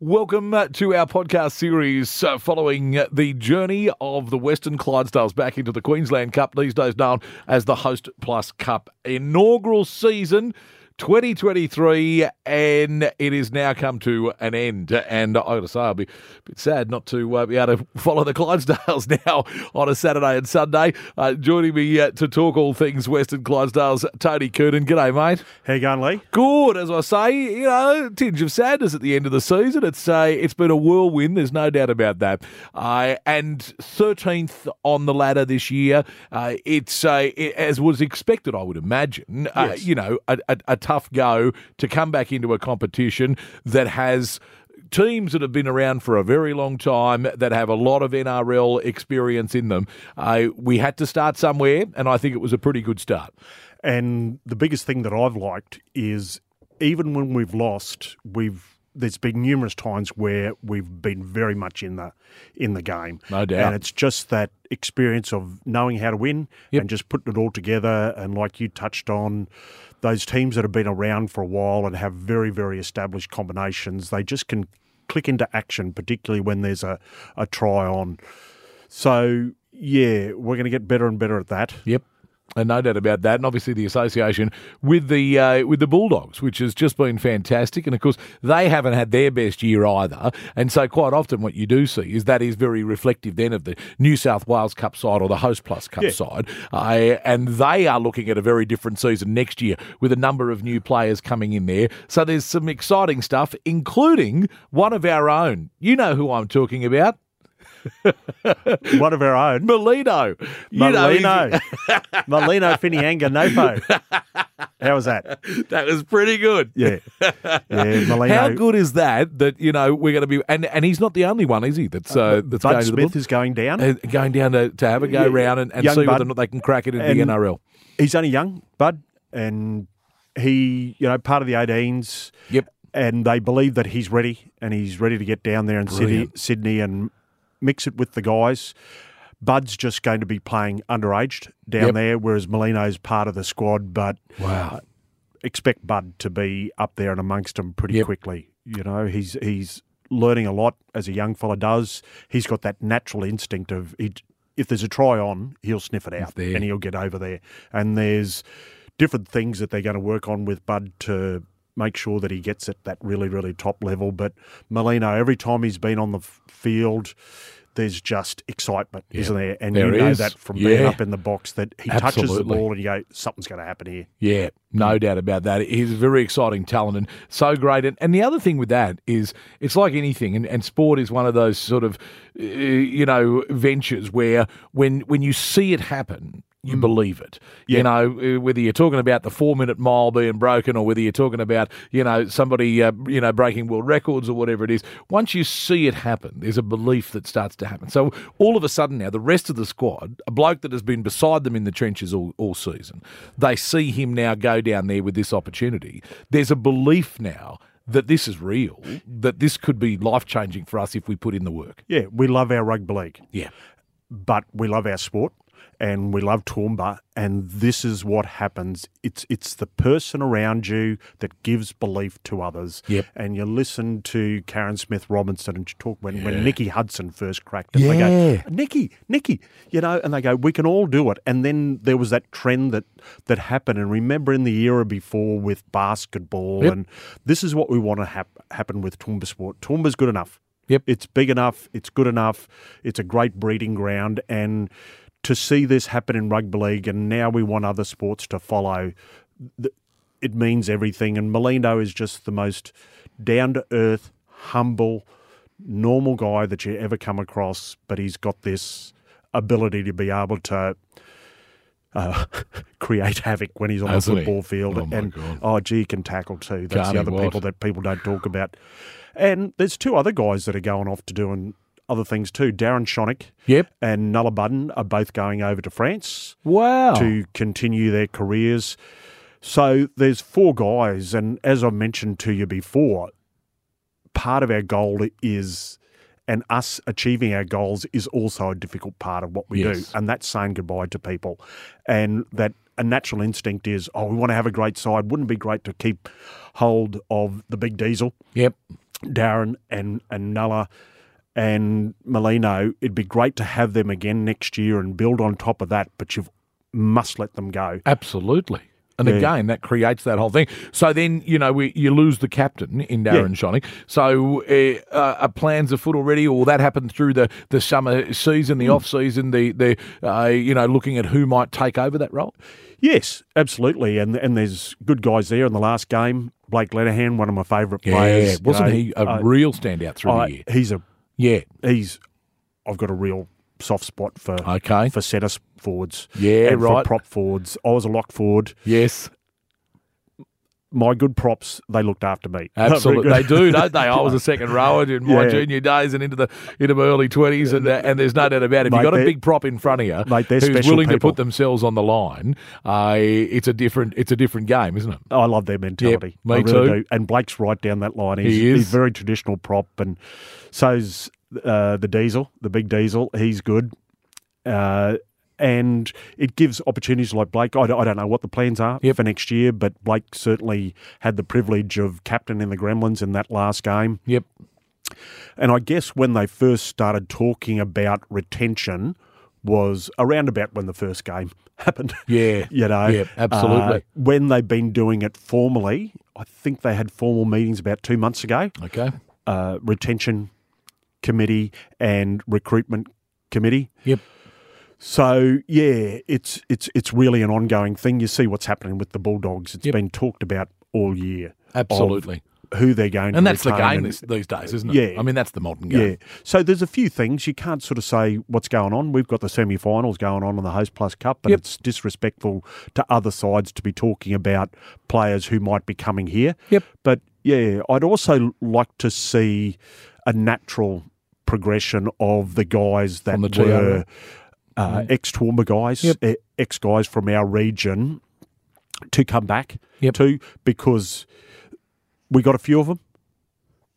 Welcome to our podcast series uh, following the journey of the Western Clydesdales back into the Queensland Cup, these days known as the Host Plus Cup inaugural season. 2023, and it has now come to an end. And I got to say, I'll be a bit sad not to uh, be able to follow the Clydesdales now on a Saturday and Sunday. Uh, joining me uh, to talk all things Western Clydesdales, Tony Coonan. G'day, mate. How you going, Lee? Good, as I say, you know, tinge of sadness at the end of the season. It's uh, it's been a whirlwind. There's no doubt about that. Uh, and 13th on the ladder this year. Uh, it's uh, it, as was expected, I would imagine. Uh, Yes. you know, a, a, a tough go to come back into a competition that has teams that have been around for a very long time that have a lot of NRL experience in them. Uh, we had to start somewhere, and I think it was a pretty good start. And the biggest thing that I've liked is even when we've lost, we've there's been numerous times where we've been very much in the in the game. No doubt. And it's just that experience of knowing how to win Yep. and just putting it all together. And like you touched on, those teams that have been around for a while and have very, very established combinations, they just can click into action, particularly when there's a, a try on. So yeah, we're going to get better and better at that. Yep. And no doubt about that, and obviously the association with the uh, with the Bulldogs, which has just been fantastic, and of course they haven't had their best year either, and so quite often what you do see is that is very reflective then of the New South Wales Cup side or the Hostplus Cup Yeah. side, uh, and they are looking at a very different season next year with a number of new players coming in there. So there's some exciting stuff, including one of our own. You know who I'm talking about, One of our own. Molino. Molino. Molino Finianga Nopo. How was that? that was pretty good. Yeah. Yeah, Molino. How good is that? That you know we're going to be, and, and he's not the only one, is he? That's uh, that's Bud going to the Smith is going down. uh, going down to, to have a go Yeah, round and, and see whether or not they can crack it in And- the NRL. He's only young, Bud, and he, you know, part of the 18s. Yep. And they believe that he's ready and he's ready to get down there in Sydney, Brilliant. Sydney and mix it with the guys. Bud's just going to be playing underaged down Yep. there, whereas Molino's part of the squad, but Wow. expect Bud to be up there and amongst them pretty Yep. quickly. You know, he's he's learning a lot as a young fella does. He's got that natural instinct of he, if there's a try on, he'll sniff it out and he'll get over there. And there's different things that they're going to work on with Bud to make sure that he gets at that really really top level. But Molino, every time he's been on the f- field. There's just excitement, isn't there? And there you know is. that from being up in the box that he touches the ball and you go, something's going to happen here. Yeah, no doubt about that. He's a very exciting talent and so great. And, and the other thing with that is it's like anything, and, and sport is one of those sort of, uh, you know, ventures where when when you see it happen, you believe it. You know, uh, whether you're talking about the four minute mile being broken or whether you're talking about, you know, somebody, uh, you know, breaking world records or whatever it is, once you see it happen, there's a belief that starts to happen. So all of a sudden now, the rest of the squad, a bloke that has been beside them in the trenches all, all season, they see him now go down there with this opportunity. There's a belief now that this is real, that this could be life changing for us if we put in the work. Yeah, we love our rugby league. Yeah. but we love our sport and we love Toowoomba and this is what happens. It's it's the person around you that gives belief to others. Yep. And you listen to Karen Smith Robinson and she talk when, when Nikki Hudson first cracked it. Yeah. They go, Nikki, Nikki, you know, and they go, We can all do it. And then there was that trend that that happened. And remember in the era before with basketball Yep. and this is what we want to hap- happen with Toowoomba sport. Toowoomba's good enough. Yep. It's big enough. It's good enough. It's a great breeding ground. And to see this happen in rugby league, and now we want other sports to follow, it means everything. And Molino is just the most down to earth, humble, normal guy that you ever come across. But he's got this ability to be able to. Uh, create havoc when he's on the he? football field, Oh, and God. oh, gee, he can tackle too. That's Can't the other what? people that people don't talk about. And there's two other guys that are going off to doing other things too. Darren Shonick Yep. and Nulla Budden are both going over to France Wow. to continue their careers. So there's four guys, and as I mentioned to you before, part of our goal is, and us achieving our goals is also a difficult part of what we Yes. do, and that's saying goodbye to people, and that a natural instinct is, oh, we want to have a great side. Wouldn't it be great to keep hold of the big diesel? Yep. Darren and and Nulla and Molino, it'd be great to have them again next year and build on top of that. But you must let them go. Absolutely. And Yeah. again, that creates that whole thing. So then, you know, we, you lose the captain in Darren Shonning. So uh, uh, are plans afoot already, or that happened through the, the summer season, the Hmm. off season, the the uh, you know looking at who might take over that role. Yes, absolutely. And and there's good guys there in the last game. Blake Lenihan, one of my favourite players. you wasn't know. he a Uh, real standout through I- the year? He's a Yeah. he's. I've got a real soft spot for Okay. for centre forwards. Yeah, and right. For prop forwards, I was a lock forward. Yes. My good props, they looked after me. Absolutely, they do, don't they? I was a second rower in my Yeah. junior days and into the into my early twenties, and and there's no doubt about it. If you've got a big prop in front of you Mate, who's willing to put themselves on the line, uh, it's a different it's a different game, isn't it? I love their mentality. me I really too. do. And Blake's right down that line. He's, He is. he's very traditional prop, and so's uh, the Diesel, the big Diesel. He's good. Uh, and it gives opportunities like Blake. I don't, I don't know what the plans are Yep. for next year, but Blake certainly had the privilege of captain in the Gremlins in that last game. Yep. And I guess when they first started talking about retention was around about when the first game happened. Yeah. you know, Yeah, absolutely. Uh, when they've been doing it formally, I think they had formal meetings about two months ago. Okay. Uh, retention committee and recruitment committee. Yep. So yeah, it's it's it's really an ongoing thing. You see what's happening with the Bulldogs. It's Yep. been talked about all year. Absolutely. Who they're going to And that's the game and- this, these days, isn't it? Yeah. I mean, that's the modern game. yeah. So there's a few things you can't sort of say what's going on. We've got the semi-finals going on in the Hostplus Cup, and Yep. it's disrespectful to other sides to be talking about players who might be coming here. Yep. But yeah, I'd also like to see a natural progression of the guys that the were Uh, ex-Toowoomba guys, Yep. eh, ex-guys from our region to come back Yep. to because we got a few of them,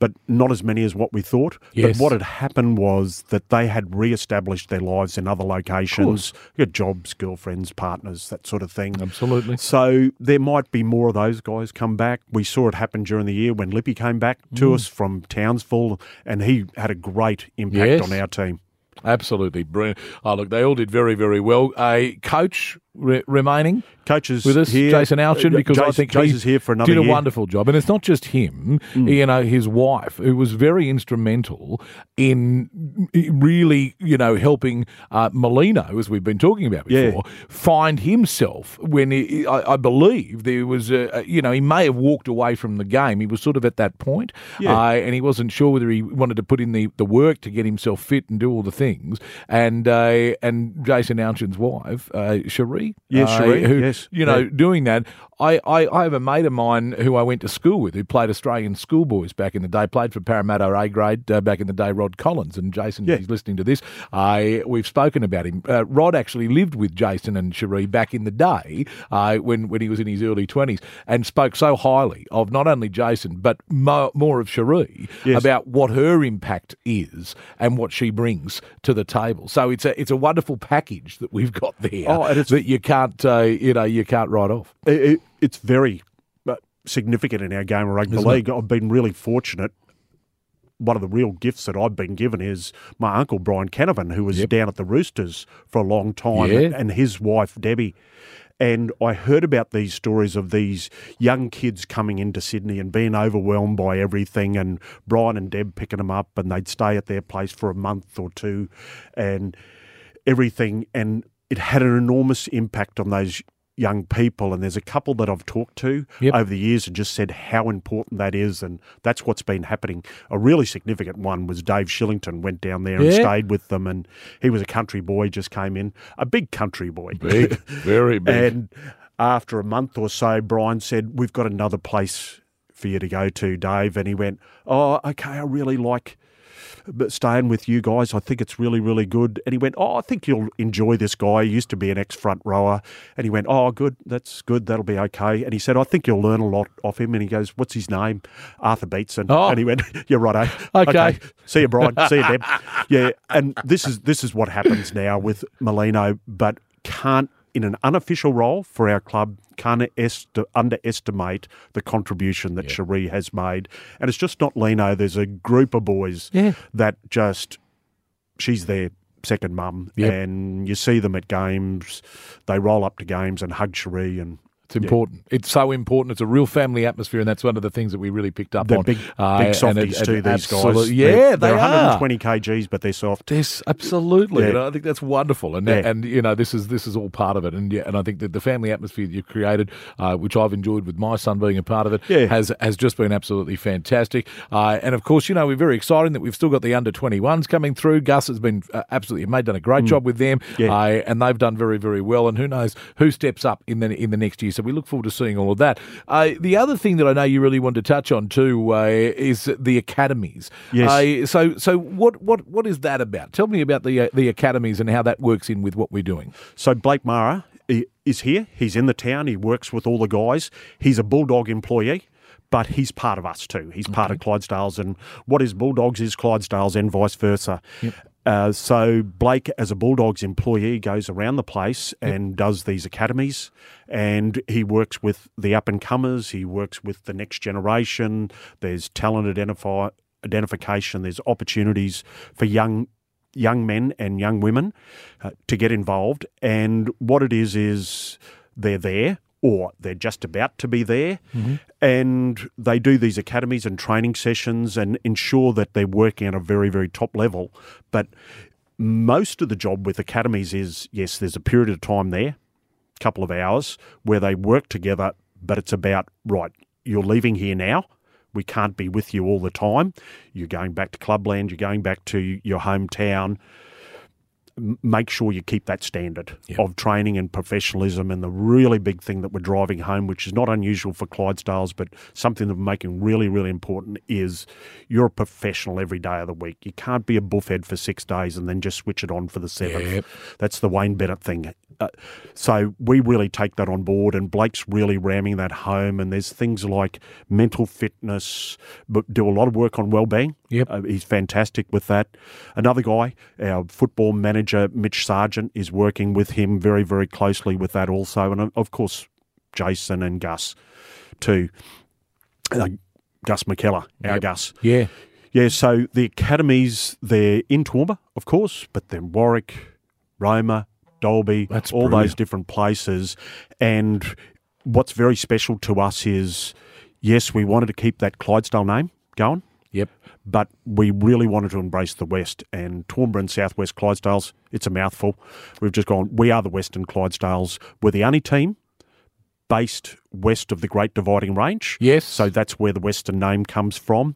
but not as many as what we thought. Yes. But what had happened was that they had re-established their lives in other locations, jobs, girlfriends, partners, that sort of thing. Absolutely. So there might be more of those guys come back. We saw it happen during the year when Lippy came back Mm. to us from Townsville, and he had a great impact Yes. on our team. Absolutely. Brilliant. Oh, look, they all did very, very well. A coach re- remaining Coaches with us, here, Jason Alchin, because I think Jace he here for another did a year. Mm. wonderful job. And it's not just him, you know, his wife, who was very instrumental in really, you know, helping uh, Molino, as we've been talking about Yeah. before, find himself when he, I, I believe there was, a, a- you know, he may have walked away from the game. He was sort of at that point, Yeah. uh, and he wasn't sure whether he wanted to put in the, the work to get himself fit and do all the things. And uh, and Jason Alchin's wife, uh, Cherie, Yeah, uh, who, yes, you know, doing that. I, I, I have a mate of mine who I went to school with who played Australian schoolboys back in the day, played for Parramatta A grade uh, back in the day, Rod Collins. And Jason, Yeah. he's listening to this. I we've spoken about him. Uh, Rod actually lived with Jason and Cherie back in the day uh, when, when he was in his early 20s and spoke so highly of not only Jason, but mo- more of Cherie Yes. about what her impact is and what she brings to the table. So it's a, it's a wonderful package that we've got there Oh, that you can't, uh, you know, you can't write off. It, it- it's very uh, significant in our game of rugby Isn't it? league. I've been really fortunate. One of the real gifts that I've been given is my uncle Brian Canavan, who was Yep. down at the Roosters for a long time, Yeah. and his wife Debbie. And I heard about these stories of these young kids coming into Sydney and being overwhelmed by everything, and Brian and Deb picking them up, and they'd stay at their place for a month or two, and everything. And it had an enormous impact on those young people. And there's a couple that I've talked to Yep. over the years and just said how important that is. And that's what's been happening. A really significant one was Dave Shillington went down there and stayed with them. And he was a country boy, just came in, a big country boy. Big, very big. And after a month or so, Brian said, We've got another place for you to go to, Dave. And he went, Oh, okay, I really like staying with you guys. I think it's really, really good. And he went, Oh, I think you'll enjoy this guy. He used to be an ex front rower. And he went, Oh, good. That's good. That'll be okay. And he said, I think you'll learn a lot off him. And he goes, What's his name? Arthur Beetson. Oh. And he went, You're right, eh? Okay. See you, Brian. See you, Deb. Yeah. And this is this is what happens now with Molino, but can't in an unofficial role for our club, can't est- underestimate the contribution that Cherie has made. And it's just not Lino. There's a group of boys Yeah. that just, she's their second mum. Yep. And you see them at games. They roll up to games and hug Cherie and It's important. It's so important. It's a real family atmosphere, and that's one of the things that we really picked up they're on. big, Uh, big softies too, these guys. Yeah, they're, they are. 120 kgs, but they're soft. Yes, absolutely. Yeah. And I think that's wonderful. And Yeah. and you know this is this is all part of it. And yeah, and I think that the family atmosphere that you've created, uh, which I've enjoyed with my son being a part of it, Yeah. has has just been absolutely fantastic. Uh, and of course, you know we're very exciting that we've still got the under twenty ones coming through. Gus has been uh, absolutely made done a great job with them, Mm. Yeah. uh, and they've done very very well. And who knows who steps up in the in the next year? So we look forward to seeing all of that. Uh, the other thing that I know you really want to touch on too uh, is the academies. Yes. Uh, so so what what what is that about? Tell me about the uh, the academies and how that works in with what we're doing. So Blake Mara is here. He's in the town. He works with all the guys. He's a Bulldog employee, but he's part of us too. He's part of Clydesdales, and what is Bulldogs is Clydesdales, and vice versa. Uh, so Blake, as a Bulldogs employee, goes around the place and does these academies, and he works with the up and comers. He works with the next generation. There's talent identify identification. There's opportunities for young young men and young women uh, to get involved. And what it is is they're there or they're just about to be there, and they do these academies and training sessions and ensure that they're working at a very very top level. But most of the job with academies is yes, there's a period of time there, a couple of hours where they work together, but it's about right. You're leaving here now. We can't be with you all the time. You're going back to clubland. You're going back to your hometown. Make sure you keep that standard of training and professionalism. And the really big thing that we're driving home, which is not unusual for Clydesdales, but something that we're making really, really important, is you're a professional every day of the week. You can't be a buffhead for six days and then just switch it on for the seventh. Yep. That's the Wayne Bennett thing. Uh, so we really take that on board, and Blake's really ramming that home. And there's things like mental fitness, but do a lot of work on well-being. Yep. Uh, he's fantastic with that. Another guy, our football manager, Mitch Sargent, is working with him very, very closely with that also. And uh, of course, Jason and Gus too. Uh, Gus McKellar, our Yep. Gus. Yeah, Yeah, so the academies, they're in Toowoomba, of course, but then Warwick, Roma, Dalby, That's all brilliant. those different places. And what's very special to us is, yes, we wanted to keep that Clydesdale name going, yep, but we really wanted to embrace the West. And Toowoomba and Southwest Clydesdales, it's a mouthful. We've just gone, we are the Western Clydesdales. We're the only team based west of the Great Dividing Range. Yes. So that's where the Western name comes from.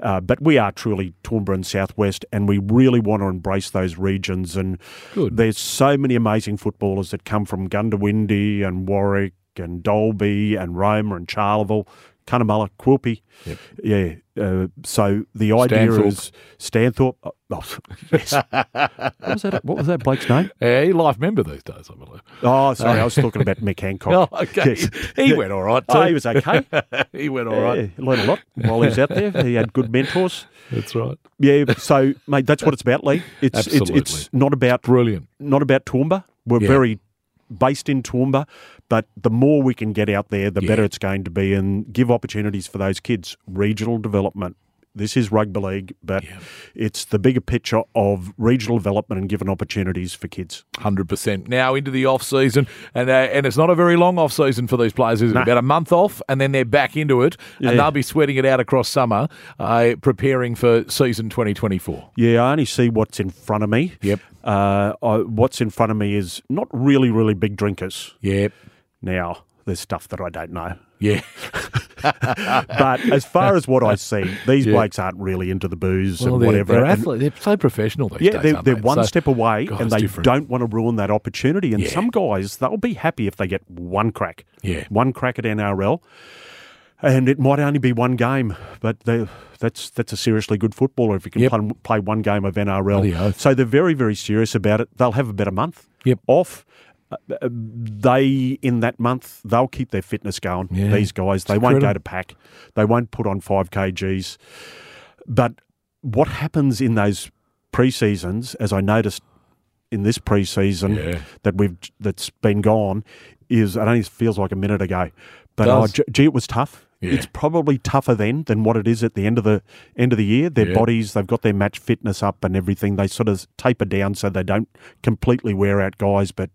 Uh, but we are truly Toowoomba and Southwest, and we really want to embrace those regions. And Good. there's so many amazing footballers that come from Goondiwindi and Warwick and Dalby and Roma and Charleville, Cunnamulla, Quilpie. Yep. Yeah. Uh, so the idea Stanthorpe. is Stanthorpe. Oh, oh, yes. what, was that, what was that Blake's name? yeah, he life member these days, I believe. Oh, sorry, I was talking about Mick Hancock. Oh, okay, Yes. he went all right. Too. Oh, he was okay. he went all right. Yeah, learned a lot while he was out there. He had good mentors. That's right. Yeah, so mate, that's what it's about, Lee. It's it's, it's not about Brilliant. not about Toowoomba. We're Yeah. very based in Toowoomba, but the more we can get out there, the Yeah. better it's going to be, and give opportunities for those kids. Regional development. This is rugby league, but Yeah. it's the bigger picture of regional development and giving opportunities for kids. Hundred percent. Now into the off season, and uh, and it's not a very long off season for these players. Is it? No. About a month off, and then they're back into it, Yeah. and they'll be sweating it out across summer, uh, preparing for season twenty twenty four. Yeah, I only see what's in front of me. Yep. Uh, I, what's in front of me is not really, really big drinkers. Yep. Now, there's stuff that I don't know. Yeah. But as far as what I see, these Yeah. blokes aren't really into the booze Well, and they're, whatever. they're athletes. They're so professional these yeah, days. they're, aren't they're they? one So- step away God, and they different. don't want to ruin that opportunity. And Yeah. some guys, they'll be happy if they get one crack. Yeah. One crack at NRL. And it might only be one game, but they, that's that's a seriously good footballer if you can Yep. play, play one game of NRL. So they're very, very serious about it. They'll have a better month Yep. off. Uh, they in that month they'll keep their fitness going. Yeah. These guys they won't go to pack. They won't put on five kgs. But what happens in those pre seasons, as I noticed in this preseason Yeah. that we've that's been gone is it only feels like a minute ago. But oh, gee, it was tough. Yeah. It's probably tougher then than what it is at the end of the end of the year. Their Yeah. bodies, they've got their match fitness up and everything. They sort of taper down so they don't completely wear out guys. But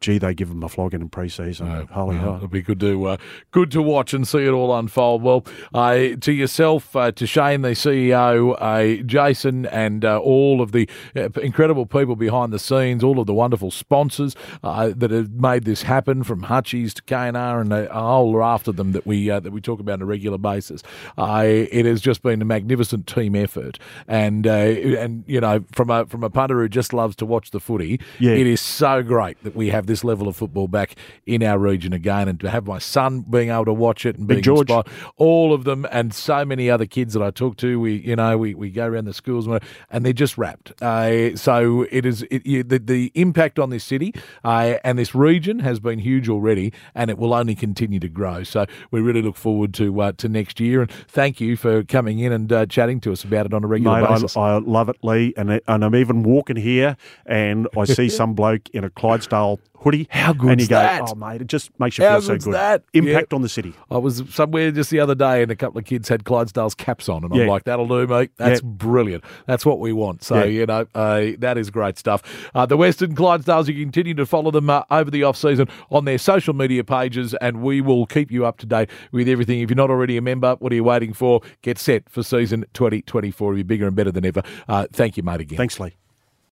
gee, they give them a flogging in preseason. Holy Well, hell! It'll be good to uh, good to watch and see it all unfold. Well, uh, to yourself, uh, to Shane, the CEO, uh, Jason, and uh, all of the uh, incredible people behind the scenes, all of the wonderful sponsors uh, that have made this happen, from Hutchies to KNR and a, a whole raft of them that we uh, that we talk about on a regular basis. Uh, it has just been a magnificent team effort, and uh, and you know, from a from a punter who just loves to watch the footy, Yeah. it is so great that we have this level of football back in our region again, and to have my son being able to watch it and Big being George. inspired, all of them, and so many other kids that I talk to. We, you know, we, we go around the schools and and they're just wrapped. Uh, so it is it, you, the the impact on this city uh, and this region has been huge already, and it will only continue to grow. So we really look forward to uh, to next year, and thank you for coming in and uh, chatting to us about it on a regular Mate, basis. I, I love it, Lee, and and I'm even walking here, and I see some bloke in a Clydesdale hoodie. How And good's you go, that? oh mate, it just makes you How feel so good's good. that? Impact Yeah. on the city. I was somewhere just the other day, and a couple of kids had Clydesdale's caps on, and I'm like, "That'll do, mate. That's Yeah. brilliant. That's what we want." So Yeah. you know, uh, that is great stuff. Uh, the Western Clydesdales, you continue to follow them uh, over the off season on their social media pages, and we will keep you up to date with everything. If you're not already a member, what are you waiting for? Get set for season 2024. It'll be bigger and better than ever. Uh, thank you, mate. Again. Thanks, Lee.